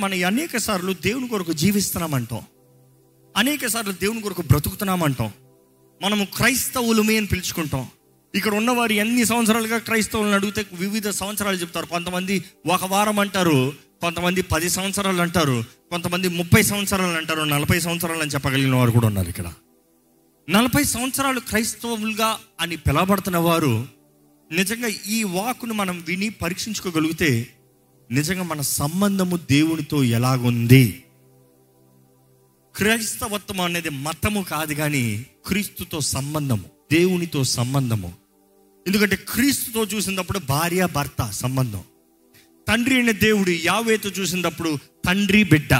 మన అనేక సార్లు దేవుని కొరకు జీవిస్తున్నామంటాం. అనేక సార్లు దేవుని కొరకు బ్రతుకుతున్నామంటాం. మనము క్రైస్తవులమే అని పిలుచుకుంటాం. ఇక్కడ ఉన్నవారు ఎన్ని సంవత్సరాలుగా క్రైస్తవులను అడిగితే వివిధ సంవత్సరాలు చెప్తారు. కొంతమంది ఒక వారం అంటారు కొంతమంది పది సంవత్సరాలు అంటారు కొంతమంది ముప్పై సంవత్సరాలు అంటారు నలభై సంవత్సరాలు అని చెప్పగలిగిన వారు కూడా ఉన్నారు ఇక్కడ. నలభై సంవత్సరాలు క్రైస్తవులుగా అని పిలవబడుతున్న వారు నిజంగా ఈ వాకును మనం విని పరీక్షించుకోగలిగితే నిజంగా మన సంబంధము దేవునితో ఎలాగుంది? క్రైస్తవత్వం అనేది మతము కాదు కానీ క్రీస్తుతో సంబంధము దేవునితో సంబంధము. ఎందుకంటే క్రీస్తుతో చూసినప్పుడు భార్య భర్త సంబంధం. తండ్రి అయిన దేవుడు యావేతో చూసినప్పుడు తండ్రి బిడ్డ.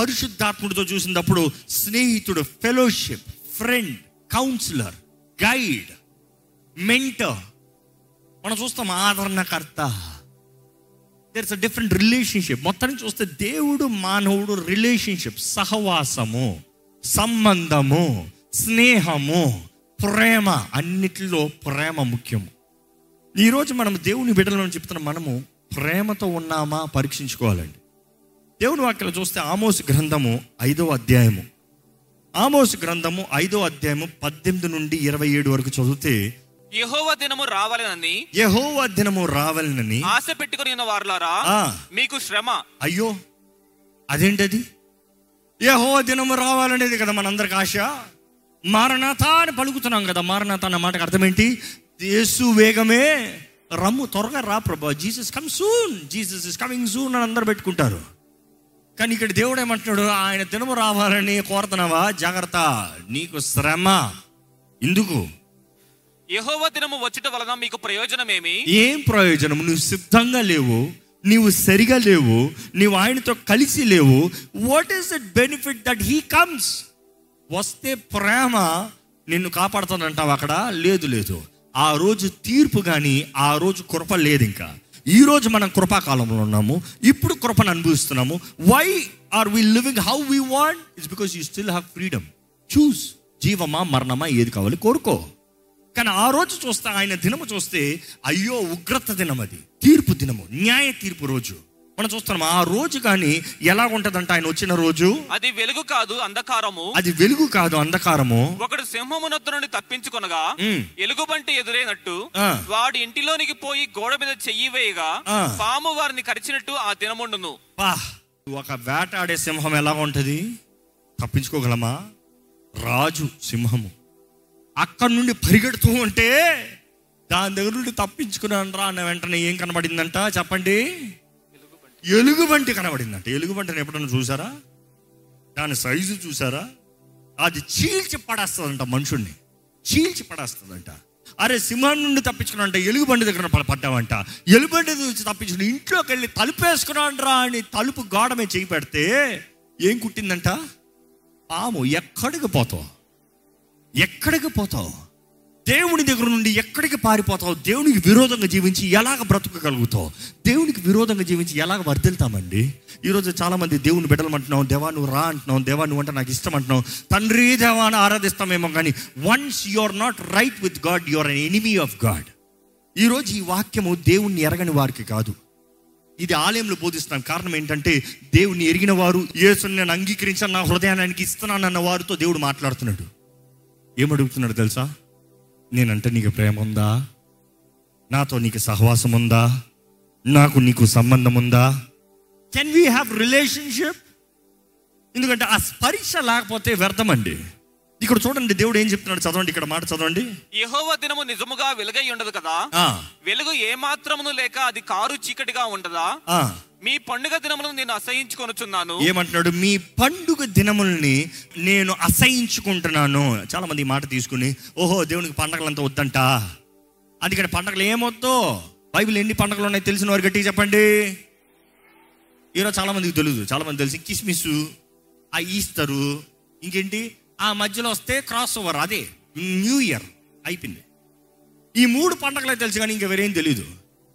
పరిశుద్ధాత్ముడితో చూసినప్పుడు స్నేహితుడు fellowship friend counsellor guide mentor. మనం చూస్తాం ఆదరణకర్త. దేర్స్ అ డిఫరెంట్ రిలేషన్షిప్ మొత్తాన్ని చూస్తే దేవుడు మానవుడు రిలేషన్షిప్ సహవాసము సంబంధము స్నేహము ప్రేమ. అన్నిటిలో ప్రేమ ముఖ్యము. ఈరోజు మనం దేవుని బిడ్డలను చెప్తున్న మనము ప్రేమతో ఉన్నామా? పరీక్షించుకోవాలండి. దేవుని వాక్యలో చూస్తే ఆమోస్ గ్రంథము ఐదో అధ్యాయము. ఆమోస్ గ్రంథము ఐదో అధ్యాయము పద్దెనిమిది నుండి ఇరవై ఏడు వరకు చదివితే యెహోవా దినము రావాలని యహోవా దినము రావాలని ఆశ పెట్టుకుని ఉన్న వారులారా. మీకు శ్రమ. అయ్యో అదేంటది? యహో దినము రావాలనేది కదా మనందరికి ఆశ. మారనాథ అని పలుకుతున్నాం కదా మారనాథ అన్న మాటకు అర్థం ఏంటి యేసు వేగమే రమ్ము త్వరగా రా ప్రభా Jesus come soon Jesus is coming soon అని అందరు పెట్టుకుంటారు. కానీ ఇక్కడ దేవుడు ఏమంటున్నాడు? ఆయన దినము రావాలని కోరుతున్నావా? జాగ్రత్త నీకు శ్రమ. ఎందుకు? యహోవ దినము వచ్చుట వలన మీకు ప్రయోజనమేమి? ఏం ప్రయోజనం నువ్వు సిద్ధంగా లేవు నీవు సరిగా లేవు నీవు ఆయనతో కలిసి లేవు. What is it benefit that he comes వస్తే ప్రేమ నిన్ను కాపాడుతుందంటావు అక్కడ? లేదు లేదు. ఆ రోజు తీర్పు కానీ ఆ రోజు కృప లేదు ఇంకా ఈ రోజు మనం కృపాకాలంలో ఉన్నాము ఇప్పుడు కృపను అనుభవిస్తున్నాము. Why are we living how we want it's because you still have freedom choose జీవమా మరణమా ఏది కావాలి కోరుకో. కానీ ఆ రోజు చూస్తే ఆయన దినము చూస్తే అయ్యో ఉగ్రత దినం అది తీర్పు దినము న్యాయ తీర్పు రోజు. మనం చూస్తున్నాం ఆ రోజు కానీ ఎలా ఉంటదంట ఆయన వచ్చిన రోజు? అది వెలుగు కాదు అంధకారము. అది వెలుగు కాదు అంధకారము. ఒకడు సింహమునొద్ద నుండి తప్పించుకొనగా. ఎలుగుబంటి ఎదురైనట్టు. వాడి ఇంటిలోనికి పోయి గోడ మీద చెయ్యి వేయగా. పాము వారిని కరిచినట్టు ఆ దినముండును. పా ఒక వేటాడే సింహం ఎలా ఉంటది తప్పించుకోగలమా? రాజు సింహము. అక్కడి నుండి పరిగెడుతూ ఉంటే దాని దగ్గర నుండి తప్పించుకున్నాను రా అన్న వెంటనే ఏం కనబడిందంట చెప్పండి? ఎలుగుబంటి కనబడిందంట. ఎలుగుబంటిని ఎప్పుడన్నా చూసారా? దాని సైజు చూసారా? అది చీల్చి పడేస్తుందంట మనుషుణ్ణి చీల్చి పడేస్తుందంట. అరే సింహం నుండి తప్పించుకున్నాంట ఎలుగుబండి దగ్గర పడ్డామంట పడ్డావంట. ఎలుగుబండి నుంచి తప్పించుకుని ఇంట్లోకి వెళ్ళి తలుపు వేసుకున్నాను రా అని తలుపు గోడ మీద చేయి పెడితే ఏం కుట్టిందంట? పాము ఎక్కడికి పోతావు ఎక్కడికి పోతావు? దేవుని దగ్గర నుండి ఎక్కడికి పారిపోతావు? దేవునికి విరోధంగా జీవించి ఎలాగ బ్రతకగలుగుతావు? దేవునికి విరోధంగా జీవించి ఎలాగ వర్ధిల్తామండి? ఈరోజు చాలామంది దేవుని బిడ్డలమంటున్నాం దేవా నువ్వు రా అంటున్నావు దేవా నువ్వు అంటే నాకు ఇష్టం అంటున్నావు. తండ్రి దేవాన్ని ఆరాధిస్తామేమో కానీ once you are not right with God you are an enemy of God ఈరోజు ఈ వాక్యము దేవుణ్ణి ఎరగని వారికి కాదు. ఇది ఆలయంలో బోధిస్తున్నాం. కారణం ఏంటంటే దేవుని ఎరిగిన వారు యేసుని నేను అంగీకరించాను నా హృదయానికి ఇస్తున్నానన్న వారితో దేవుడు మాట్లాడుతున్నాడు. ఏమడుగుతున్నాడు తెలుసా? నేనంటే నీకు ప్రేమ ఉందా నాతో నీకు సహవాసం ఉందా నాకు నీకు సంబంధం ఉందా కెన్ వీ హ్యావ్ రిలేషన్షిప్ ఎందుకంటే ఆ పరీక్ష లేకపోతే వ్యర్థమండి. ఇక్కడ చూడండి దేవుడు ఏం చెప్తున్నాడు? చదవండి ఇక్కడ మాట చదవండి. యెహోవా దినము నిజముగా వెలుగై ఉండదు కదా? వెలుగు ఏ మాత్రమును లేక అది కారు చీకటిగా ఉండదా. మీ పండుగ దినములను నేను అసహించుకొనుచున్నాను. ఏమంటున్నాడు? మీ పండుగ దినముల్ని నేను అసహించుకుంటున్నాను. చాలా మంది మాట తీసుకుని ఓహో దేవునికి పండగలంతా వద్దంట? అందుకని పండగలు ఏమొద్దు? బైబిల్ ఎన్ని పండగలు ఉన్నాయి తెలిసిన వారు గట్టిగా చెప్పండి. ఈరోజు చాలా మందికి తెలుసు. చాలా మంది తెలిసి. కిస్మిస్ ఆ ఈస్తరు ఇంకేంటి? ఆ మధ్యలో వస్తే క్రాస్ ఓవర్ అదే న్యూ ఇయర్ అయిపోయింది. ఈ మూడు పండగలే తెలుసు కానీ ఇంకా వేరేం తెలియదు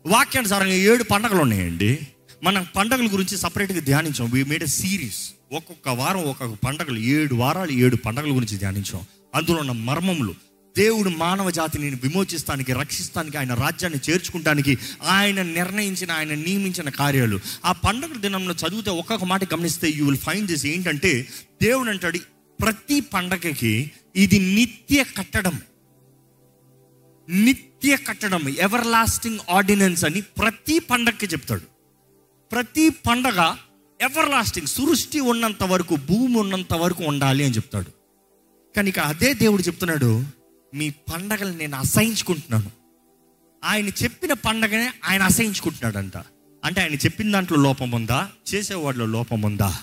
వాక్యానుసారంగా ఏడు పండగలు ఉన్నాయండి. మనం పండగల గురించి సపరేట్గా ధ్యానించాం. వీ మేడ్ ఎ సిరీస్ ఒక్కొక్క వారం ఒక్కొక్క పండగలు ఏడు వారాలు ఏడు పండగల గురించి ధ్యానించాం. అందులో ఉన్న మర్మములు. దేవుడు మానవ జాతిని విమోచిస్తానికి రక్షిస్తానికి ఆయన రాజ్యాన్ని చేర్చుకుంటానికి ఆయన నిర్ణయించిన ఆయన నియమించిన కార్యాలు. ఆ పండగ దినంలో చదివితే ఒక్కొక్క మాట గమనిస్తే యూ విల్ ఫైండ్ దిస్ ఏంటంటే దేవుడు అంటాడు ప్రతి పండగకి ఇది నిత్య కట్టడం. నిత్య కట్టడం. ఎవర్ లాస్టింగ్ ఆర్డినెన్స్ అని ప్రతి పండగకి చెప్తాడు. ప్రతి పండగ ఎవర్ లాస్టింగ్ సృష్టి ఉన్నంత వరకు భూమి ఉన్నంత వరకు ఉండాలి అని చెప్తాడు. కానీ ఇక అదే దేవుడు చెప్తున్నాడు మీ పండగలు నేను అసహించుకుంటున్నాను. ఆయన చెప్పిన పండగనే ఆయన అసహించుకుంటున్నాడంట. అంటే ఆయన చెప్పిన దాంట్లో లోపం ఉందా? చేసేవాడిలో లోపం ఉందా?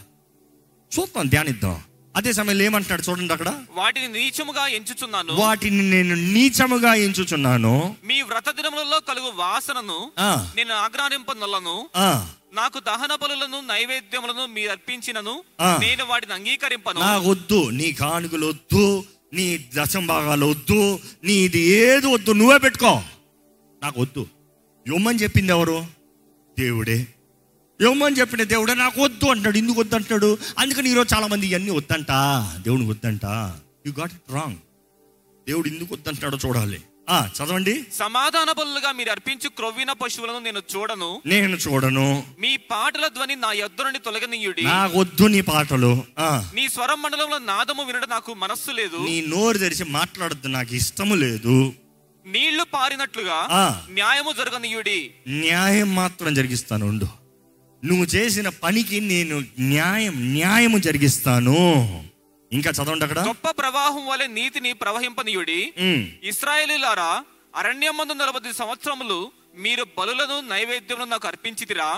చూద్దాం ధ్యానిద్దాం. అదే సమయంలో ఏమంటున్నాడు చూడండి అక్కడ. వాటిని నీచముగా ఎంచుచున్నాను. వాటిని నేను నీచముగా ఎంచుచున్నాను. మీ వ్రత దినములలో కలుగు వాసనను నేను ఆగ్రానింపనొల్లను ఆ, నాకు దహన బలులను నైవేద్యములను మీరు అర్పించినను. నేను వాటిని అంగీకరింపను. నాకు వద్దు నీ కానుకలు వద్దు నీ దశం భాగాలు వద్దు నీ ఇది ఏది వద్దు నువ్వే పెట్టుకో. నాకు వద్దు ఇవ్వమని చెప్పింది ఎవరు? దేవుడే. ఇవ్వమని చెప్పిన దేవుడే నాకు వద్దు అంటాడు ఎందుకు వద్దు అంటాడు అందుకని ఈరోజు చాలా మంది ఇవన్నీ వద్దంట. దేవుడికి వద్దంట. యు గాట్ ఇట్ రాంగ్ దేవుడు ఎందుకు వద్దంటాడో చూడాలి. చదవండి. సమాధాన బలులుగా మీరు అర్పించు క్రొవ్విన పశువులను నేను చూడను. నేను చూడను. మీ పాటల ధ్వని నా యొద్ద నుండి తొలగనీయుడి. నాకు వద్దు నీ పాటలు. ఆ. నీ స్వరం మండలంలో నాదము వినడం నాకు మనస్సు లేదు. నీ నోరు తెరిచి మాట్లాడద్దు నాకు ఇష్టము లేదు. నీళ్ళు పారినట్లుగా ఆ. న్యాయము జరగనీయుడి. న్యాయం మాత్రం జరిగిస్తాను ఉండు. నువ్వు చేసిన పనికి నేను న్యాయం న్యాయము జరిగిస్తాను. ఇంకా చదవండి అక్కడ. గొప్ప ప్రవాహం వలె నీతిని ప్రవహింపనీయుడి. ఇస్రాయేలీలారా అరణ్యమందు నలభై సంవత్సరములు మీరు బలులను నైవేద్యములను నాకు అర్పించితిరా.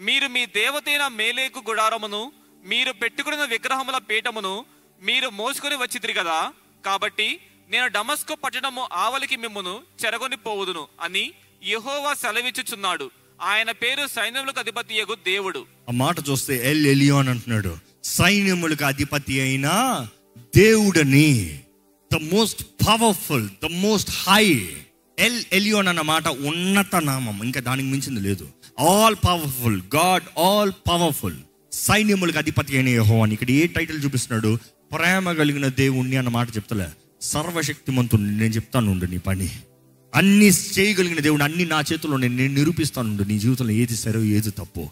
మీరు మీ దేవతైన మేలేకు గుడారమును మీరు పెట్టుకున్న విగ్రహముల పీఠమును మీరు మోసుకొని వచ్చితిరి కదా. కాబట్టి నేను డమస్కు పట్టణము ఆవలికి మిమ్మును చెరగొని పోవుదును అని యెహోవా సెలవిచ్చుచున్నాడు. ఆయన పేరు సైన్యములకు అధిపతి దేవుడు. ఆ మాట చూస్తే ఎల్ ఎలియోన్ అంటున్నాడు. సైన్యములకు అధిపతి అయిన దేవుడని. The most powerful the most high El Elyon అన్న మాట ఉన్నత నామం. ఇంకా దానికి మించింది లేదు. All powerful God all powerful సైన్యములకు అధిపతి అయిన యహో అని ఇక్కడ ఏ టైటిల్ చూపిస్తున్నాడు? ప్రేమ కలిగిన దేవుణ్ణి అన్నమాట చెప్తలే. సర్వశక్తిమంతుడు నేను చెప్తాను ఉండు నీ పని. అన్ని చేయగలిగిన దేవుడు అన్ని నా చేతుల్లో నేను నేను నిరూపిస్తాను నీ జీవితంలో ఏది సరో ఏది తప్పు.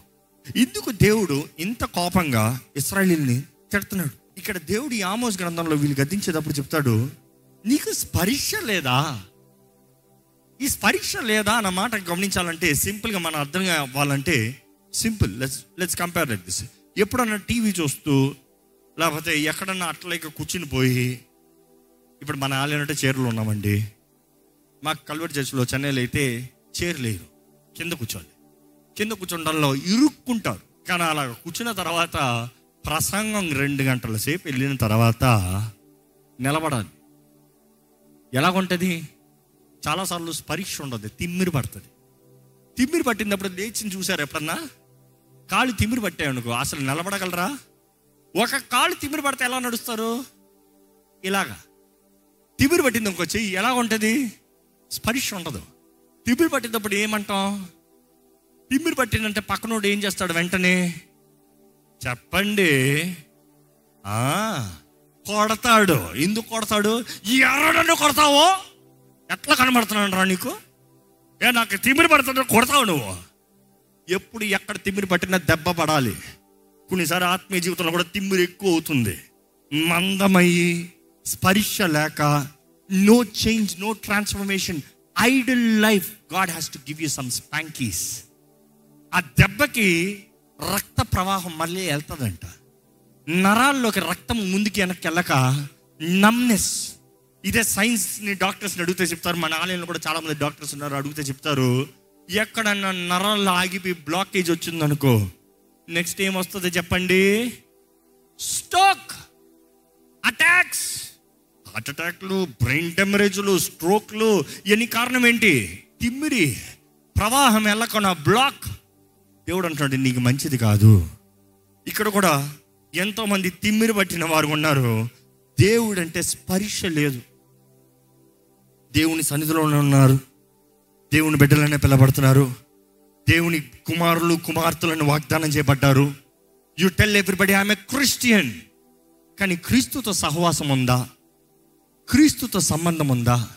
ఇందుకు దేవుడు ఇంత కోపంగా ఇస్రాయలీల్ని తిడుతున్నాడు? ఇక్కడ దేవుడు ఆమోస్ గ్రంథంలో వీళ్ళు గద్దించేటప్పుడు చెప్తాడు నీకు స్పర్శ లేదా? ఈ స్పర్శ లేదా అన్న మాట గమనించాలంటే సింపుల్గా మనం అర్థం అవ్వాలంటే simple let's let's compare like this ఎప్పుడన్నా టీవీ చూస్తూ లేకపోతే ఎక్కడన్నా అట్లయిక కూర్చుని పోయి ఇప్పుడు మన ఆలయంటే చీరలు ఉన్నామండి. మాకు కల్వర్ చర్చిలో చెన్నైలో అయితే చీరలేరు కింద కూర్చోండి కింద కూర్చుండంలో ఇరుక్కుంటారు కానీ అలా కూర్చున్న తర్వాత ప్రసంగం రెండు గంటల సేపు వెళ్ళిన తర్వాత నిలబడాలి. ఎలాగుంటుంది? చాలాసార్లు పరీక్ష ఉండదు తిమ్మిరి పడుతుంది. తిమ్మిరి పట్టినప్పుడు లేచిని చూసారు ఎప్పుడన్నా? కాళ్ళు తిమ్మిరి పట్టాయనుకో అసలు నిలబడగలరా? ఒక కాళ్ళు తిమ్మిరి పడితే ఎలా నడుస్తారు? ఇలాగా. తిమ్మిరి పట్టింది ఇంకో చెయ్యి ఎలా ఉంటుంది స్పర్శ ఉండదు. తిమ్మిరి పట్టినప్పుడు ఏమంటాం? తిమ్మిరి పట్టిందంటే పక్కనోడు ఏం చేస్తాడు వెంటనే? చెప్పండి. కొడతాడు. ఎందుకు కొడతాడు? ఎర్రడను కొడతావో? ఎట్లా కనబడుతున్నాడు రా నీకు? ఏ నాకు తిమ్మిరి పడుతుంటే కొడతావు నువ్వు. ఎప్పుడు ఎక్కడ తిమ్మిరి పట్టినా దెబ్బ పడాలి. కొన్నిసారి ఆత్మీయ జీవితంలో కూడా తిమ్మిరి ఎక్కువ అవుతుంది. మందమయ్యి స్పర్శ లేక no change no transformation idol life God has to give you some spankings ఆ దెబ్బకి రక్త ప్రవాహం మళ్ళీ వెళ్తుందంట. నరాల్లోకి రక్తం ముందుకి వెనక్కి వెళ్ళక నమ్నెస్ ఇదే సైన్స్ని డాక్టర్స్ని అడిగితే చెప్తారు. మన ఆలయంలో కూడా చాలామంది డాక్టర్స్ ఉన్నారు అడిగితే చెప్తారు. ఎక్కడన్నా నరాల్లో ఆగిపోయి బ్లాకేజ్ వచ్చిందనుకో నెక్స్ట్ ఏం వస్తుంది చెప్పండి. స్టోక్ అటాక్స్ హార్ట్ అటాక్లు బ్రెయిన్ టెమరేజ్లు స్ట్రోక్లు ఇవన్నీ కారణం ఏంటి? తిమ్మిరి. ప్రవాహం వెళ్ళకుండా బ్లాక్ దేవుడు అంటున్నాడు నీకు మంచిది కాదు. ఇక్కడ కూడా ఎంతోమంది తిమ్మిరి పట్టిన వారు ఉన్నారు. దేవుడు అంటే స్పర్శ లేదు. దేవుని సన్నిధిలోనే ఉన్నారు. దేవుని బిడ్డలనే పిలబడుతున్నారు దేవుని కుమారులు కుమార్తెలను వాగ్దానం చేయబడ్డారు. యు టెల్ ఎవ్రీబడి ఆమె క్రిస్టియన్ కానీ క్రీస్తుతో సహవాసం ఉందా? క్రీస్తుతో సంబంధం ఉందా?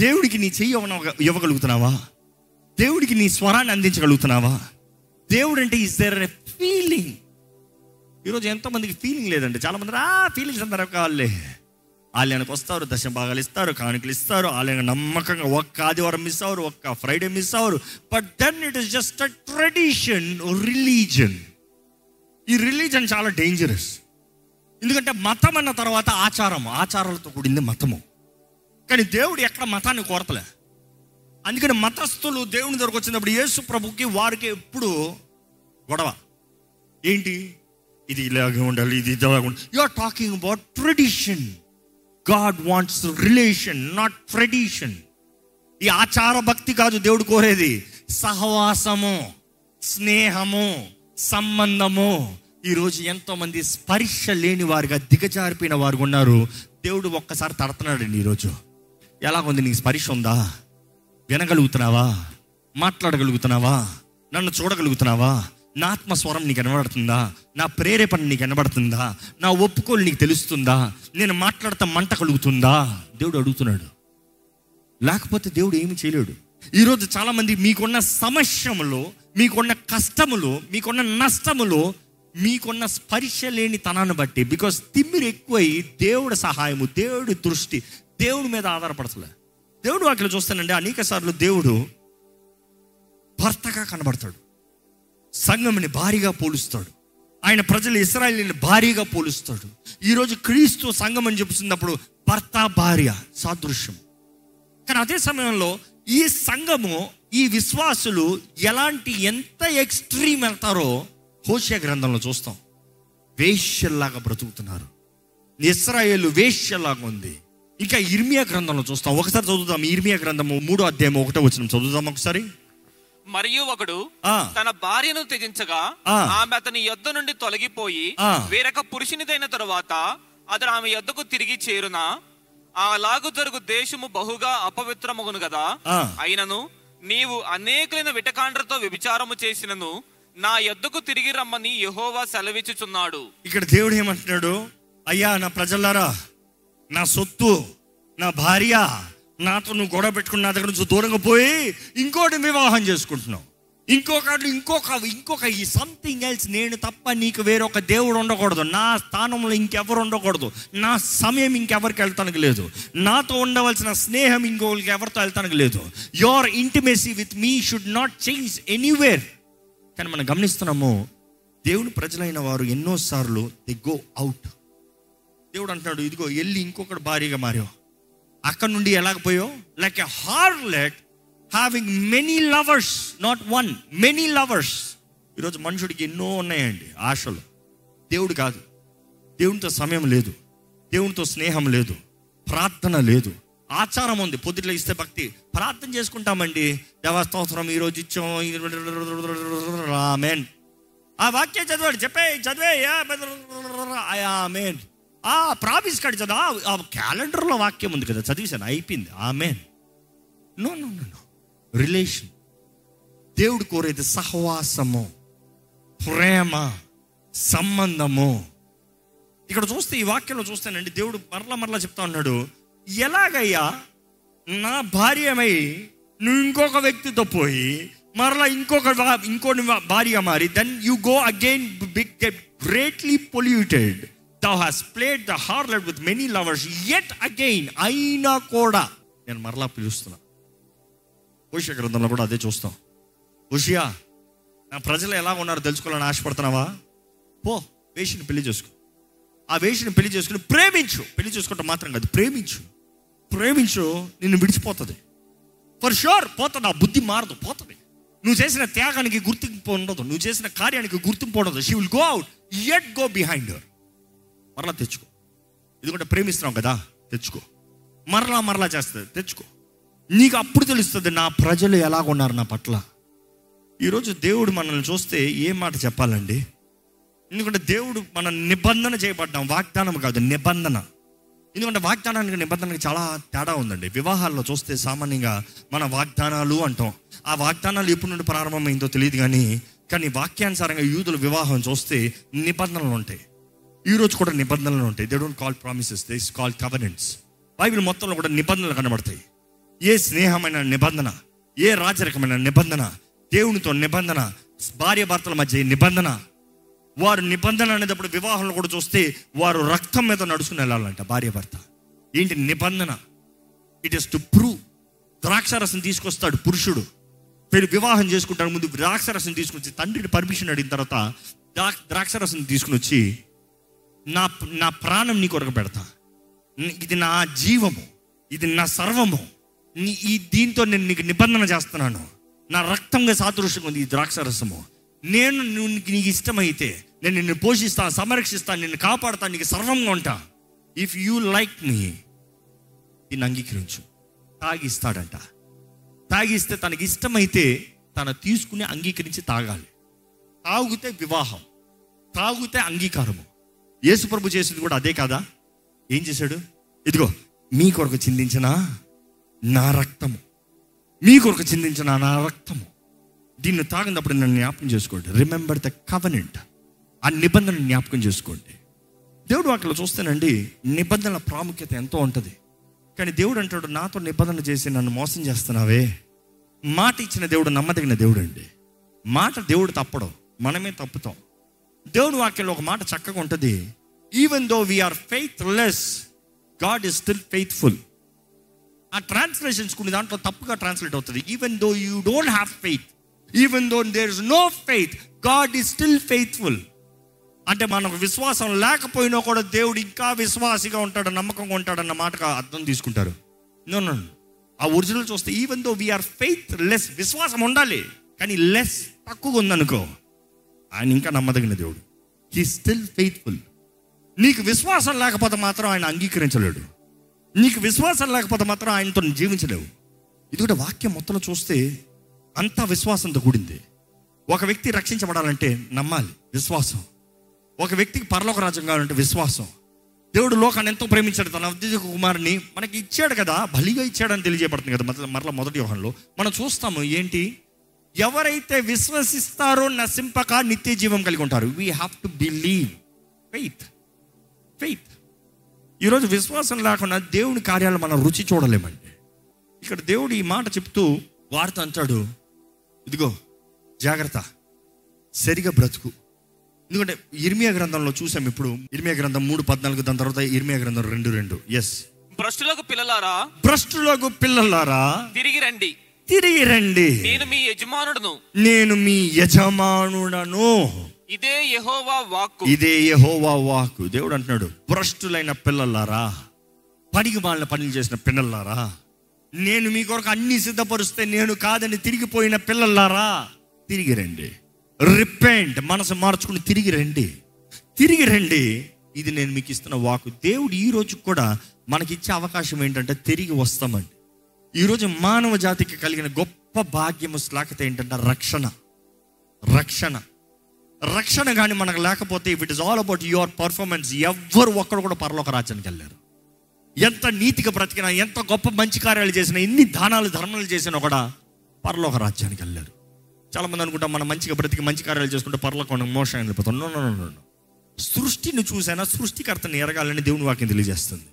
దేవుడికి నీ చెయ్యి ఇవ్వగలుగుతున్నావా దేవుడికి నీ స్వరాన్ని అందించగలుగుతున్నావా? దేవుడు అంటే ఇస్ దేర్ ఎ ఫీలింగ్ ఈరోజు ఎంతో మందికి ఫీలింగ్ లేదండి. చాలామంది ఆ ఫీలింగ్స్ అందరూ కావాలి ఆలయానికి వస్తారు దశ భాగాలు ఇస్తారు కానుకలు ఇస్తారు ఆలయం నమ్మకంగా ఒక్క ఆదివారం మిస్ అవ్వరు ఒక్క ఫ్రైడే మిస్ అవ్వరు. But then it is just a tradition religion ఈ రిలీజన్ చాలా డేంజరస్ ఎందుకంటే మతం అన్న తర్వాత ఆచారం ఆచారాలతో కూడింది మతము. కానీ దేవుడు ఎక్కడ మతాన్ని కోరతలే. అందుకని మతస్థులు దేవుని దగ్గరకు వచ్చినప్పుడు యేసు ప్రభుకి వారికి ఎప్పుడు గొడవ. ఏంటి? ఇది ఇలాగే ఉండాలి ఇది ఇలాగే ఉండాలి. You are talking about tradition God wants relation not tradition ఈ ఆచార భక్తి కాదు దేవుడు కోరేది. సహవాసము స్నేహము సంబంధము. ఈరోజు ఎంతో మంది స్పర్శ లేని వారిగా దిగజారిపోయిన వారు ఉన్నారు. దేవుడు ఒక్కసారి తడుతున్నాడండి ఈరోజు. ఎలాగుంది నీకు స్పర్శ ఉందా? వినగలుగుతున్నావా? మాట్లాడగలుగుతున్నావా? నన్ను చూడగలుగుతున్నావా? నా ఆత్మస్వరం నీకు కనబడుతుందా నా ప్రేరేపణ నీకు కనబడుతుందా నా ఒప్పుకోలు నీకు తెలుస్తుందా? నేను మాట్లాడతా మంట కలుగుతుందా? దేవుడు అడుగుతున్నాడు. లేకపోతే దేవుడు ఏమి చేయలేడు. ఈరోజు చాలామంది మీకున్న సమస్యములో మీకున్న కష్టములో మీకున్న నష్టములో మీకున్న స్పర్శ లేని తనాన్ని బట్టి బికాస్ తిమ్మిరి ఎక్కువై దేవుడి సహాయము దేవుడి దృష్టి దేవుడి మీద ఆధారపడతలే. దేవుడు వాటిలో చూస్తానండి. అనేక సార్లు దేవుడు భర్తగా కనబడతాడు. సంఘంని భారీగా పోలుస్తాడు. ఆయన ప్రజలు ఇస్రాయలీని భారీగా పోలుస్తాడు. ఈరోజు క్రీస్తు సంఘం అని చెప్తున్నప్పుడు భర్త భార్య సాదృశ్యం. కానీ అదే సమయంలో ఈ సంఘము ఈ విశ్వాసులు ఎలాంటి ఎంత ఎక్స్ట్రీమ్ వెళ్తారో హోషియా గ్రంథంలో చూస్తాం. వేష్యల్లాగా బ్రతుకుతున్నారు. ఇస్రాయేల్ వేష్యలాగా ఉంది. ఇంకా ఇర్మియా గ్రంథంలో చూస్తాం ఒకసారి చదువుదాం ఇర్మియా గ్రంథము మూడో అధ్యాయం ఒకటో వచ్చిన చదువుదాం ఒకసారి మరియు ఒకడు. తన భార్యను త్యజించగా. ఆమె అతని యొద్ద నుండి తొలగిపోయి. వేరొక పురుషునిదైన తరువాత అతడు ఆమె యొద్దకు తిరిగి చేరునా అలాగు జరుగు దేశము బహుగా అపవిత్రమగును కదా. అయినను నీవు అనేకులైన విటకాండ్రతో వ్యభిచారము చేసినను నా యొద్దకు తిరిగి రమ్మని యెహోవా సెలవిచ్చుచున్నాడు ఇక్కడ దేవుడు ఏమంటున్నాడు అయ్యా నా ప్రజలారా నా సొత్తు నా భార్య నాతో నువ్వు గొడవ పెట్టుకుని నా దగ్గర నుంచి దూరంగా పోయి ఇంకోటి వివాహం చేసుకుంటున్నావు. ఇంకొక ఇంకొక ఇంకొక ఈ సంథింగ్ ఎల్స్ నేను తప్ప నీకు వేరొక దేవుడు ఉండకూడదు. నా స్థానంలో ఇంకెవరు ఉండకూడదు. నా సమయం ఇంకెవరికి వెళ్తానికి లేదు. నాతో ఉండవలసిన స్నేహం ఇంకొకరికి ఎవరితో వెళ్తానికి లేదు. Your intimacy with me should not change anywhere కానీ మనం గమనిస్తున్నాము దేవుని ప్రజలైన వారు ఎన్నోసార్లు ది గో అవుట్ దేవుడు అంటున్నాడు ఇదిగో వెళ్ళి ఇంకొకటి భారీగా మారావు అక్కడ నుండి ఎలాగ పోయో like a harlot having many lovers not one many lovers ఈరోజు మనుషుడికి ఎన్నో ఉన్నాయండి ఆశలు దేవుడు కాదు దేవునితో సమయం లేదు దేవునితో స్నేహం లేదు ప్రార్థన లేదు ఆచారం ఉంది పొద్దుట్లో ఇస్తే భక్తి ప్రార్థన చేసుకుంటామండి దేవస్తోత్రం ఈరోజు ఇచ్చాం ఆమెన్ ఆ వాక్యం చదివాడు చెప్పే చదివే ఆమెన్ ఆ ప్రాఫీస్ కాడి చదివా ఆ క్యాలెండర్లో వాక్యం ఉంది కదా చదివేశాను అయిపోయింది. ఆమె no no no no relation దేవుడు కోరేది సహవాసము ప్రేమ సంబంధము. ఇక్కడ చూస్తే ఈ వాక్యంలో చూస్తానండి దేవుడు మరలా మరలా చెప్తా ఉన్నాడు ఎలాగయ్యా నా భార్యమై నువ్వు ఇంకొక వ్యక్తితో పోయి మరలా ఇంకొక ఇంకో భార్య మారి then you go again big get greatly polluted thou has played the harlot with many lovers yet again అయినా కూడా. నేను మరలా పిలుస్తున్నా. ఉషియా గ్రంథంలో కూడా అదే చూస్తాం. ఉషియా నా ప్రజలు ఎలా ఉన్నారో తెలుసుకోవాలని ఆశపడుతున్నావా? పో వేషిని పెళ్ళి చేసుకో. ఆ వేషిని పెళ్ళి చేసుకుని ప్రేమించు. పెళ్ళి చేసుకుంటే మాత్రం కాదు ప్రేమించు. ప్రేమించు నిన్ను విడిచిపోతుంది. ఫర్ షూర్ పోతుంది. ఆ బుద్ధి మారదు పోతుంది. నువ్వు చేసిన త్యాగానికి గుర్తింపు ఉండదు. నువ్వు చేసిన కార్యానికి గుర్తింపు ఉండదు. She will go out yet go behind her మరలా తెచ్చుకో. ఎందుకంటే ప్రేమిస్తున్నావు కదా తెచ్చుకో. మరలా మరలా చేస్తుంది తెచ్చుకో. నీకు అప్పుడు తెలుస్తుంది నా ప్రజలు ఎలాగ ఉన్నారు నా పట్ల. ఈరోజు దేవుడు మనల్ని చూస్తే ఏ మాట చెప్పాలండి? ఎందుకంటే దేవుడు మన నిబంధన చేయబడ్డాం వాగ్దానం కాదు నిబంధన. ఎందుకంటే వాగ్దానానికి నిబంధనకి చాలా తేడా ఉందండి. వివాహాల్లో చూస్తే సామాన్యంగా మన వాగ్దానాలు అంటాం. ఆ వాగ్దానాలు ఎప్పటి నుండి ప్రారంభమైందో తెలియదు కానీ కానీ వాక్యానుసారంగా యూదుల వివాహం చూస్తే నిబంధనలు ఉంటాయి. ఈరోజు కూడా నిబంధనలు ఉంటాయి. They don't call promises they call covenants Bible మొత్తంలో కూడా నిబంధనలు కనబడతాయి. ఏ స్నేహమైన నిబంధన ఏ రాజరికమైన నిబంధన దేవునితో నిబంధన భార్య భర్తల మధ్య నిబంధన వారు నిబంధన అనేటప్పుడు వివాహంలో కూడా చూస్తే వారు రక్తం మీద నడుచుకుని వెళ్ళాలంట భార్య భర్త. ఏంటి నిబంధన? ఇట్ ఇస్ టు ప్రూవ్ ద్రాక్షారసం తీసుకొస్తాడు పురుషుడు. వీళ్ళు వివాహం చేసుకుంటాడు ముందు ద్రాక్షరసం తీసుకొచ్చి తండ్రిని పర్మిషన్ అడిగిన తర్వాత ద్రాక్షరసం తీసుకుని వచ్చి నా నా ప్రాణం నీ కొరకు పెడతా. ఇది నా జీవము ఇది నా సర్వము. నీ ఈ దీంతో నేను నీకు నిబంధన చేస్తున్నాను. నా రక్తంగా సాదృశ్యంగా ఉంది ఈ ద్రాక్షరసము. నేను నీకు నీకు ఇష్టమైతే నేను నిన్ను పోషిస్తాను సంరక్షిస్తాను నిన్ను కాపాడుతాను నీకు సర్వంగా ఉంటా. ఇఫ్ యూ లైక్ మీ దీన్ని అంగీకరించు. తాగిస్తాడంట. తాగిస్తే తనకి ఇష్టమైతే తను తీసుకుని అంగీకరించి తాగాలి. తాగితే వివాహం. తాగితే అంగీకారము. యేసుప్రభు చేసింది కూడా అదే కాదా? ఏం చేశాడు? ఇదిగో మీ కొరకు చిందించిన నా రక్తము. మీ కొరకు చిందించిన నా రక్తము. దీన్ని తాగినప్పుడు నన్ను జ్ఞాపకం చేసుకోండి. రిమెంబర్ ద కవనెంట్ ఆ నిబంధనను జ్ఞాపకం చేసుకోండి. దేవుడు అక్కడ చూస్తేనండి నిబంధనల ప్రాముఖ్యత ఎంతో ఉంటుంది. కానీ దేవుడు అంటాడు నాతో నిబంధన చేసి నన్ను మోసం చేస్తున్నావే. మాట ఇచ్చిన దేవుడు నమ్మదగిన దేవుడు అండి మాట దేవుడు తప్పడం. మనమే తప్పుతాం. దేవుడు వాక్యంలో ఒక మాట చక్కగా ఉంటుంది. Even though we're faithless God is still faithful ఆ ట్రాన్స్లేషన్స్ కొన్ని దాంట్లో తప్పుగా ట్రాన్స్లేట్ అవుతుంది. Even though you don't have faith even though there is no faith God is still faithful అంటే మనకు విశ్వాసం లేకపోయినా కూడా దేవుడు ఇంకా విశ్వాసిగా ఉంటాడు నమ్మకంగా ఉంటాడన్న మాటగా అర్థం తీసుకుంటారు. నో నో ఆ ఒరిజినల్ చూస్తే even though we are faithless విశ్వాసం ఉండాలి కానీ లెస్ తక్కువగా ఉందనుకో. ఆయన ఇంకా నమ్మదగిన దేవుడు. హీ స్టిల్ ఫెయిత్ఫుల్ నీకు విశ్వాసం లేకపోతే మాత్రం ఆయన అంగీకరించలేడు. నీకు విశ్వాసం లేకపోతే మాత్రం ఆయనతో జీవించలేవు. ఇది కూడా వాక్యం మొత్తంలో చూస్తే అంతా విశ్వాసంతో కూడింది. ఒక వ్యక్తి రక్షించబడాలంటే నమ్మాలి విశ్వాసం. ఒక వ్యక్తికి పరలోక రాజ్యం కావాలంటే విశ్వాసం. దేవుడు లోకాన్ని ఎంతో ప్రేమించాడు. తన అద్వితీయ కుమారుని మనకి ఇచ్చాడు కదా బలిగా ఇచ్చాడని తెలియజేయబడుతుంది కదా మరల మొదటి వ్యూహంలో మనం చూస్తాము ఏంటి? ఎవరైతే విశ్వసిస్తారో నశింపక నిత్య జీవం కలిగి ఉంటారు. We have to believe faith faith ఈరోజు విశ్వాసం లేకుండా దేవుని కార్యాలు మనం రుచి చూడలేమండి. ఇక్కడ దేవుడు ఈ మాట చెప్తూ వార్త అంటాడు. ఇదిగో జాగ్రత్త. సరిగా బ్రతుకు. ఎందుకంటే ఇర్మియా గ్రంథంలో చూసాం ఇప్పుడు. ఇర్మియా గ్రంథం మూడు పద్నాలుగు దాని తర్వాత ఇర్మియా గ్రంథం రెండు రెండు. ఎస్ భ్రష్టులకు పిల్లలారా? భ్రష్టులకు పిల్లలారా? తిరిగి రండి. తిరిగి రండి. నేను మీ యజమానుడును. నేను మీ యజమానుడను. ఇదే యెహోవా వాక్కు. ఇదే యెహోవా వాకు దేవుడు అంటున్నాడు భ్రష్టులైన పిల్లలారా పనికి వాళ్ళ పనులు చేసిన పిల్లలారా నేను మీ కొరకు అన్ని సిద్ధపరుస్తే నేను కాదని తిరిగిపోయిన పిల్లలారా తిరిగి రండి. రిపెంట్ మనసు మార్చుకుని తిరిగి రండి. తిరిగి రండి. ఇది నేను మీకు ఇస్తున్న వాకు దేవుడు ఈ రోజు కూడా మనకి ఇచ్చే అవకాశం ఏంటంటే తిరిగి వస్తామండి. ఈరోజు మానవ జాతికి కలిగిన గొప్ప భాగ్యము శ్లాకత ఏంటంటే రక్షణ. రక్షణ. రక్షణ కానీ మనకు లేకపోతే if it is all about your performance ఎవ్వరు ఒక్కడు కూడా పరలోక రాజ్యానికి వెళ్ళారు ఎంత నీతిగా బ్రతికినా ఎంత గొప్ప మంచి కార్యాలు చేసినా ఎన్ని దానాలు ధర్మాలు చేసినా కూడా పరలోక రాజ్యానికి వెళ్ళారు చాలా మంది అనుకుంటాం మనం మంచిగా బ్రతికి మంచి కార్యాలు చేసుకుంటే పరలోక మోసం వెళ్ళిపోతాం నో నో నో సృష్టిని చూసైనా సృష్టికర్తని ఎరగాలని దేవుని వాక్యం తెలియజేస్తుంది.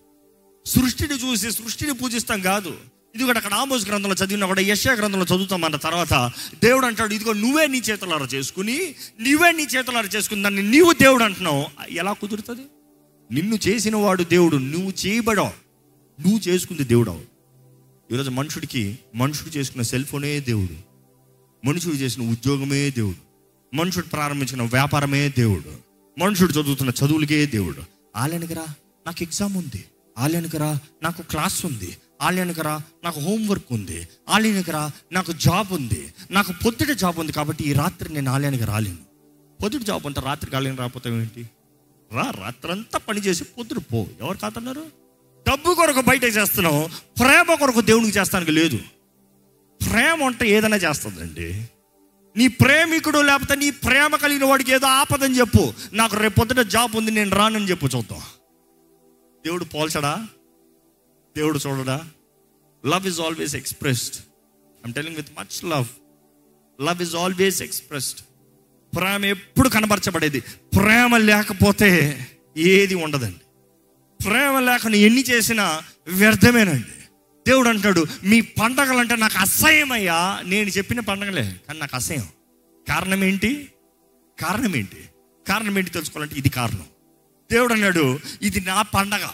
సృష్టిని చూసి సృష్టిని పూజిస్తాం కాదు. ఇది కూడా అక్కడ ఆమోస్ గ్రంథంలో చదివిన కూడా యశా గ్రంథంలో చదువుతాం మన తర్వాత దేవుడు అంటాడు ఇదిగో నువ్వే నీ చేతులారా చేసుకుని నువ్వే నీ చేతులారా చేసుకుని దాన్ని నీవు దేవుడు అంటున్నావు. ఎలా కుదురుతుంది? నిన్ను చేసిన వాడు దేవుడు నువ్వు చేయబడవు. నువ్వు చేసుకుంది దేవుడవు. ఈరోజు మనుషుడికి మనుషుడు చేసుకున్న సెల్ ఫోనే దేవుడు. మనుషుడు చేసిన ఉద్యోగమే దేవుడు. మనుషుడు ప్రారంభించిన వ్యాపారమే దేవుడు. మనుషుడు చదువుతున్న చదువులకే దేవుడు. ఆలయానికి రా నాకు ఎగ్జామ్ ఉంది. ఆలయానికి రా నాకు క్లాస్ ఉంది. ఆలయానికి రా నాకు హోంవర్క్ ఉంది. ఆలయానికి రా నాకు జాబ్ ఉంది. నాకు పొద్దుట జాబ్ ఉంది కాబట్టి ఈ రాత్రి నేను ఆలయానికి రాలేను. పొద్దుట జాబ్ అంతా రాత్రికి ఆలయం రాకపోతే ఏంటి? రా రాత్రంతా పని చేసి పొద్దున పో. ఎవరు కాదన్నారు? డబ్బు కొరకు బయట చేస్తున్నావు. ప్రేమ కొరకు దేవునికి చేస్తానికి లేదు. ప్రేమ ఉంటే ఏదైనా చేస్తుందండి. నీ ప్రేమికుడు లేకపోతే నీ ప్రేమ కలిగిన వాడికి ఏదో ఆపదని చెప్పు. నాకు రేపు పొద్దున జాబ్ ఉంది నేను రానని చెప్పు చూద్దాం. దేవుడు పోల్చడా? దేవుడు చూడడా? Love is always expressed I'm telling with much love love is always expressed ప్రేమ ఎప్పుడు కనబరచబడేది? ప్రేమ లేకపోతే ఏది ఉండదండి. ప్రేమ లేకుండా ఎన్ని చేసినా వ్యర్థమేనండి. దేవుడు అంటాడు మీ పండగలు అంటే నాకు అసహ్యమయ్యా. నేను చెప్పిన పండగలే కానీ నాకు అసహ్యం. కారణం ఏంటి? కారణం ఏంటి? కారణం ఏంటి తెలుసుకోవాలంటే ఇది కారణం. దేవుడు అన్నాడు ఇది నా పండగ.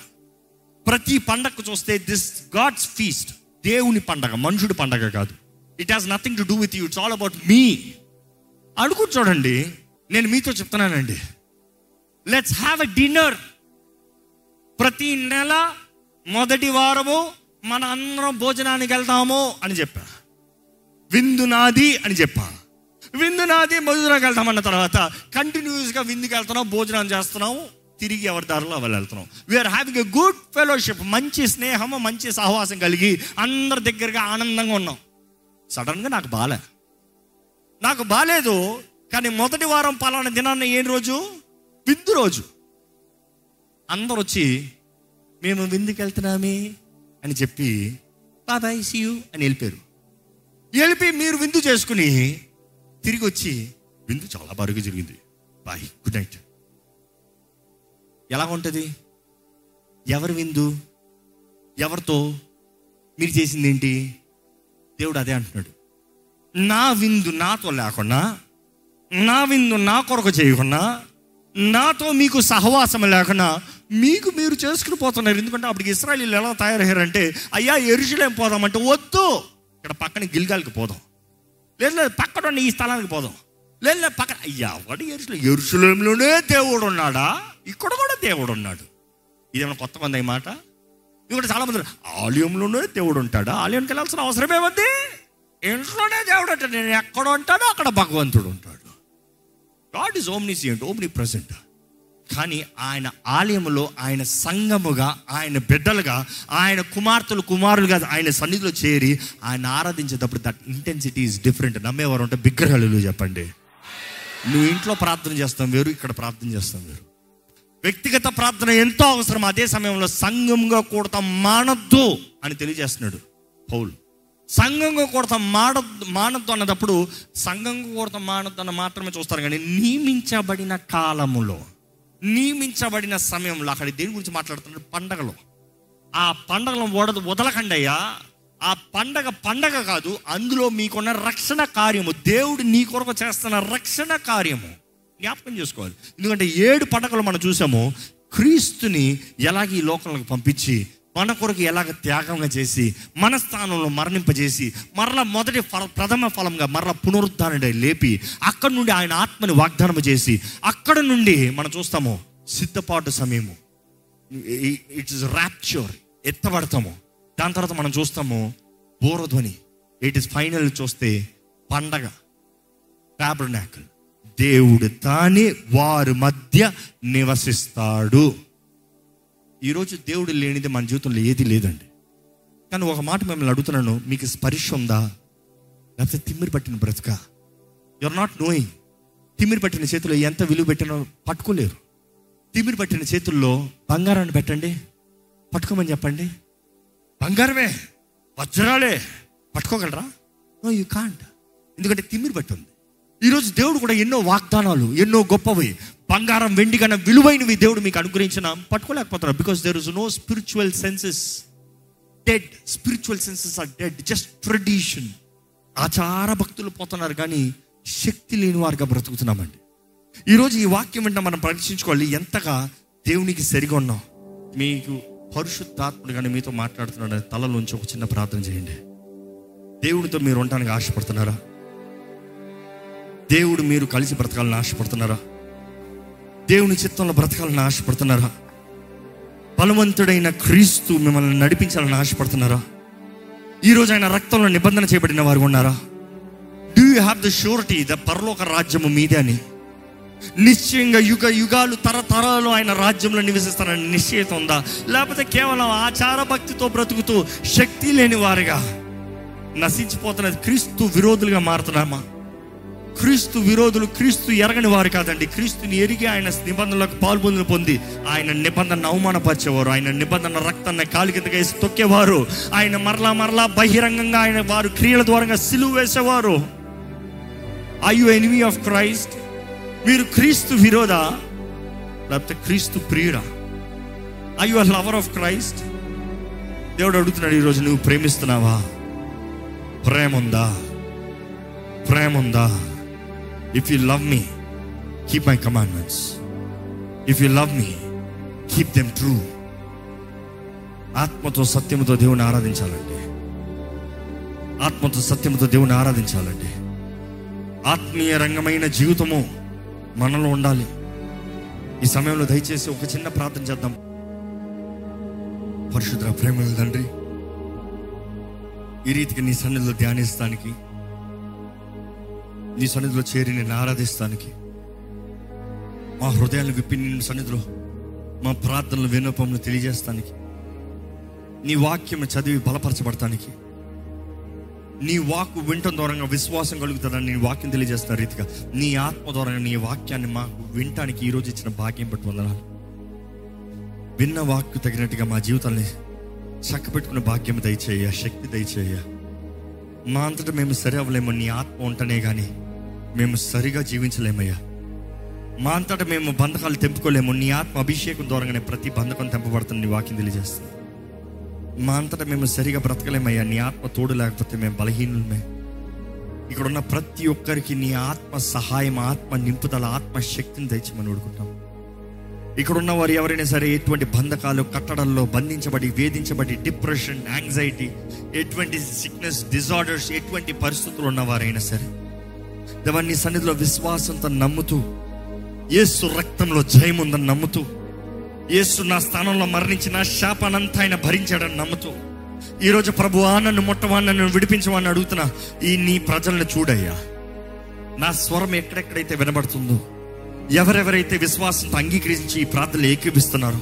ప్రతి పండగ చూస్తే దిస్ గాడ్స్ ఫీస్ట్ దేవుని పండగ మనుషుడి పండగ కాదు. It has nothing to do with you it's all about me అడుగు చూడండి. నేను మీతో చెప్తున్నానండి. లెట్స్ హ్యావ్ ఎ డిన్నర్ ప్రతి నెల మొదటి వారము మన అందరం భోజనానికి వెళ్తాము అని చెప్పా. విందు నాది అని చెప్పా. విందు నాది మధురాకి వెళ్తామన్న తర్వాత కంటిన్యూస్గా విందుకి వెళ్తున్నాం భోజనం చేస్తున్నాము. తిరిగి ఎవరి దారిలో వాళ్ళు వెళ్తున్నాం we're having a good fellowship మంచి స్నేహము మంచి సహవాసం కలిగి అందరి దగ్గరగా ఆనందంగా ఉన్నాం. సడన్గా నాకు బాలే. నాకు బాలేదు కానీ మొదటి వారం పలానా దినాన్న ఏం రోజు? విందు రోజు. అందరు వచ్చి మేము విందుకు వెళ్తున్నామే అని చెప్పి బాబాయ్ సియు అని వెళ్ళిపోయారు. వెళ్ళిపి మీరు విందు చేసుకుని తిరిగి వచ్చి విందు చాలా బాగా జరిగింది. బాయ్ గుడ్ నైట్ ఎలా ఉంటుంది? ఎవరి విందు? ఎవరితో? మీరు చేసింది ఏంటి? దేవుడు అదే అంటున్నాడు. నా విందు నాతో లేకుండా నా విందు నా కొరకు చేయకుండా నాతో మీకు సహవాసం లేకుండా మీకు మీరు చేసుకుని పోతున్నారు. ఎందుకంటే అప్పటికి ఇస్రాయలీలు ఎలా తయారయ్యారంటే అయ్యా ఎరుషులేం పోదామంటే వద్దు. ఇక్కడ పక్కన గిల్గాలికి పోదాం. లేదు లేదు పక్కన ఉన్న ఈ స్థలానికి పోదాం. లేదు పక్కన అయ్యా వాడు ఎరుసలే ఎరుసలేంలోనే దేవుడు ఉన్నాడా ఇక్కడ కూడా దేవుడు ఉన్నాడు ఇదేమైనా కొత్త మంది ఈ మాట? ఇక్కడ చాలా మంది ఆలయంలోనే దేవుడు ఉంటాడా ఆలయానికి వెళ్ళాల్సిన అవసరం ఉంది ఇంట్లోనే దేవుడు ఉంటాడు నేను ఎక్కడ ఉంటాడో అక్కడ భగవంతుడు ఉంటాడు. God is omniscient omnipresent కానీ ఆయన ఆలయంలో ఆయన సంఘముగా ఆయన బిడ్డలుగా ఆయన కుమార్తెలు కుమారులుగా ఆయన సన్నిధిలో చేరి ఆయన ఆరాధించేటప్పుడు దట్ ఇంటెన్సిటీ ఇస్ డిఫరెంట్ నమ్మేవారు ఉంటే బిగ్గరలు చెప్పండి. నువ్వు ఇంట్లో ప్రార్థన చేస్తాం వేరు ఇక్కడ ప్రార్థన చేస్తాం వేరు. వ్యక్తిగత ప్రార్థన ఎంతో అవసరం. అదే సమయంలో సంఘంగా కూడతాం మానద్దు అని తెలియజేస్తున్నాడు పౌలు. సంఘంగా కూడతాం మానద్దు మానద్దు అన్నప్పుడు సంఘంగా కూడతాం మానద్దు అన్న మాత్రమే చూస్తారు కానీ నియమించబడిన కాలములో నియమించబడిన సమయంలో అక్కడ దేని గురించి మాట్లాడుతున్నాడు? పండగలో. ఆ పండగలను వడదు వదలకండి అయ్యా ఆ పండగ పండగ కాదు అందులో మీకున్న రక్షణ కార్యము దేవుడు నీ కొరకు చేస్తున్న రక్షణ కార్యము. జ్ఞాపకం చేసుకోవాలి. ఎందుకంటే ఏడు పండగలు మనం చూసాము క్రీస్తుని ఎలాగ ఈ లోకంలోకి పంపించి మన కొరకు ఎలాగ త్యాగంగా చేసి మన స్థానంలో మరణింపజేసి మరల మొదటి ఫల ప్రథమ ఫలంగా మరల పునరుద్ధారణ లేపి అక్కడ నుండి ఆయన ఆత్మని వాగ్దానం చేసి అక్కడ నుండి మనం చూస్తాము సిద్ధపాటు సమయము. ఇట్స్ ర్యాప్చర్ ఎత్తబడతాము. దాని తర్వాత మనం చూస్తాము బోరధ్వని ఇట్ ఇస్ ఫైనల్ చూస్తే పండగ. టాబర్నాకల్ దేవుడు తానే వారి మధ్య నివసిస్తాడు. ఈరోజు దేవుడు లేనిది మన జీవితంలో ఏది లేదండి. కానీ ఒక మాట మిమ్మల్ని అడుగుతున్నాను మీకు స్పర్శ ఉందా? లేకపోతే తిమ్మిరి పట్టిన బ్రతుక? యువర్ నాట్ నోయింగ్ తిమ్మిరి పట్టిన చేతిలో ఎంత విలువ పెట్టినో పట్టుకోలేరు. తిమ్మిరి పట్టిన చేతుల్లో బంగారాన్ని పెట్టండి. పట్టుకోమని చెప్పండి. బంగారమే వజ్రాలే పట్టుకోగలరా? నో యూ కాంట్ ఎందుకంటే తిమ్మిరి పట్టి ఉంది. ఈరోజు దేవుడు కూడా ఎన్నో వాగ్దానాలు ఎన్నో గొప్పవి. బంగారం వెండి కన్నా విలువైనవి దేవుడు మీకు అనుగ్రహించిన పట్టుకోలేకపోతున్నారు? Because there is no spiritual senses dead spiritual senses are dead just tradition ఆచార భక్తులు పోతున్నారు కానీ శక్తి లేని వారుగా బ్రతుకుతున్నామండి. ఈరోజు ఈ వాక్యం వెంట మనం పరీక్షించుకోవాలి ఎంతగా దేవునికి సరిగా ఉన్నాం. మీకు పరిశుద్ధాత్ముడు కానీ మీతో మాట్లాడుతున్నాడు తలలోంచి ఒక చిన్న ప్రార్థన చేయండి. దేవుడితో మీరు ఉండడానికి ఆశపడుతున్నారా? దేవుడు మీరు కలిసి బ్రతకాలని ఆశపడుతున్నారా? దేవుని చిత్తంలో బ్రతకాలని ఆశపడుతున్నారా? బలవంతుడైన క్రీస్తు మిమ్మల్ని నడిపించాలని ఆశపడుతున్నారా? ఈరోజు ఆయన రక్తంలో నిబంధన చేయబడిన వారు ఉన్నారా? Do you have the surety the పరలోక రాజ్యము మీదే అని? నిశ్చయంగా యుగ యుగాలు తరతరాలు ఆయన రాజ్యంలో నివసిస్తారని నిశ్చయిత ఉందా? లేకపోతే కేవలం ఆచార భక్తితో బ్రతుకుతూ శక్తి లేని వారిగా నశించిపోతున్నది క్రీస్తు విరోధులుగా మారుతున్నామా క్రీస్తు విరోధులు క్రీస్తు ఎరగని వారు కాదండి. క్రీస్తుని ఎరిగి ఆయన నిబంధనలకు పాల్పొందులు పొంది ఆయన నిబంధన అవమానపరిచేవారు. ఆయన నిబంధన రక్తాన్ని కాలు కిందకి వేసి తొక్కేవారు. ఆయన మరలా మరలా బహిరంగంగా ఆయన వారు క్రియల ద్వారా సిలువ వేసేవారు. I you enemy of Christ మీరు క్రీస్తు విరోధ లేకపోతే క్రీస్తు ప్రియుడా? I you lover of Christ దేవుడు అడుగుతున్నాడు ఈరోజు నువ్వు ప్రేమిస్తున్నావా? ప్రేమ ఉందా ప్రేమ ఉందా if you love me keep my commandments if you love me keep them true ఆత్మతో సత్యముతో దేవుని ఆరాధించాలండి ఆత్మతో సత్యముతో దేవుని ఆరాధించాలండి ఆత్మీయ రంగమైన జీవితము మనలో ఉండాలి. ఈ సమయంలో దయచేసి ఒక చిన్న ప్రార్థన చేద్దాం. పరిశుద్ర ప్రేమ తండ్రి ఈ రీతికి నీ సన్నిధిలో ధ్యానిస్తానికి నీ సన్నిధిలో చేరి నేను ఆరాధిస్తానికి మా హృదయాన్ని విప్పి నీ సన్నిధిలో మా ప్రార్థనలు వినోపములు తెలియజేస్తానికి నీ వాక్యం చదివి బలపరచబడటానికి నీ వాక్కు వింటం ద్వారా విశ్వాసం కలుగుతుందని నీ వాక్యం తెలియజేస్తున్న రీతిగా నీ ఆత్మ ద్వారా నీ వాక్యాన్ని మాకు వినటానికి ఈరోజు ఇచ్చిన భాగ్యం పట్టు వందనాలు. విన్న వాక్కు తగినట్టుగా మా జీవితాన్ని చక్కబెట్టుకున్న భాగ్యం దయచేయ శక్తి దయచేయ. మా అంతటా మేము సరి అవ్వలేము నీ ఆత్మ ఉంటనే కానీ మేము సరిగా జీవించలేమయ్యా. మా అంతటా మేము బంధకాలు తెంపుకోలేము నీ ఆత్మ అభిషేకం ద్వారానే ప్రతి బంధకం తెంపబడుతుంది నీ వాక్యం తెలియజేస్తుంది. మా అంతటా మేము సరిగా బ్రతకలేమయ్యా. నీ ఆత్మ తోడు లేకపోతే మేము బలహీనులమే. ఇక్కడ ఉన్న ప్రతి ఒక్కరికి నీ ఆత్మ సహాయం ఆత్మ నింపుదల ఆత్మ శక్తిని దయచేమని ఊడుకుంటాం ఇక్కడున్న వారు ఎవరైనా సరే ఎటువంటి బంధకాలు కట్టడల్లో బంధించబడి వేధించబడి డిప్రెషన్ యాంగ్జైటీ ఎటువంటి సిక్నెస్ డిజార్డర్స్ ఎటువంటి పరిస్థితులు ఉన్నవారైనా సరే దేవాన్ని సన్నిధిలో విశ్వాసంతో నమ్ముతూ యేసు రక్తంలో జయముందని ఉందని నమ్ముతూ యేసు నా స్థానంలో మరణించిన శాపానంతా ఆయన భరించాడని నమ్ముతూ ఈరోజు ప్రభు నన్ను ముట్టవా నన్ను విడిపించమని అడుగుతున్నా ఈ నీ ప్రజలను చూడయ్యా. నా స్వరం ఎక్కడెక్కడైతే వినబడుతుందో ఎవరెవరైతే విశ్వాసంతో అంగీకరించి ఈ ప్రార్థనలు ఏకీపిస్తున్నారో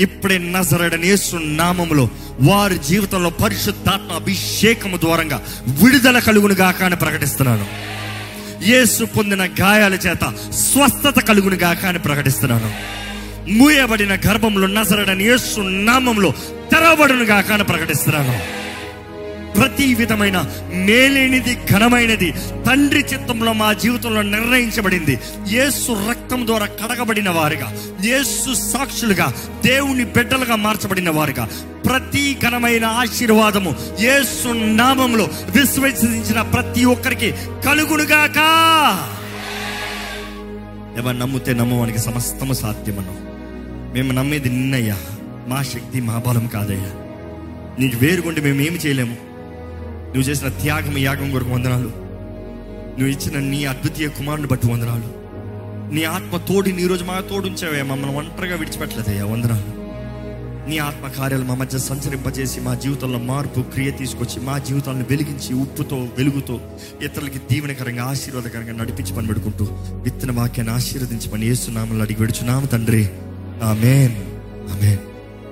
ఇప్పుడే నజరడని యేసు నామములో వారి జీవితంలో పరిశుద్ధాత్మ అభిషేకము ద్వారంగా విడుదల కలుగును గాక అని ప్రకటిస్తున్నాను. యేసు పొందిన గాయాల చేత స్వస్థత కలుగును గాక అని ప్రకటిస్తున్నాను. మూయబడిన గర్భంలో నజరడని యేసు నామంలో తెరవబడును గాక ప్రకటిస్తున్నాను. ప్రతి విధమైన మేలేనిది ఘనమైనది తండ్రి చిత్తంలో మా జీవితంలో నిర్ణయించబడింది. యేసు రక్తం ద్వారా కడగబడిన వారుగా యేసు సాక్షులుగా దేవుని బిడ్డలుగా మార్చబడిన వారుగా ప్రతి ఘనమైన ఆశీర్వాదము యేసు నామంలో విశ్వసించిన ప్రతి ఒక్కరికి కలుగునుగాక. ఎవరు నమ్మితే నమ్మవానికి సమస్తము సాధ్యమను. మేము నమ్మేది నిన్నయ్యా. మా శక్తి మా బలం కాదయ్యా. నీకు వేరుగుండి మేము ఏమి చేయలేము. నువ్వు చేసిన త్యాగం యాగం కొరకు వందనాలు. నువ్వు ఇచ్చిన నీ అద్వితీయ కుమారుని బట్టి వందనాలు. నీ ఆత్మ తోడి నీ రోజు మా తోడు ఉంచావయ్యా. మమ్మల్ని ఒంటరిగా విడిచిపెట్టలేదయ్యా. వందనాలు. నీ ఆత్మ కార్యాలు మా మధ్య సంచరింపజేసి మా జీవితంలో మార్పు క్రియ తీసుకొచ్చి మా జీవితాలను వెలిగించి ఉప్పుతో వెలుగుతో ఇతరులకి దీవెనకరంగా ఆశీర్వాదకరంగా నడిపించి పని పెడుకుంటూ విత్తన వాక్యాన్ని ఆశీర్వదించి పని ఏసునామలు అడిగి పెడుచున్నాము తండ్రి. ఆమెన్. ఆమెన్.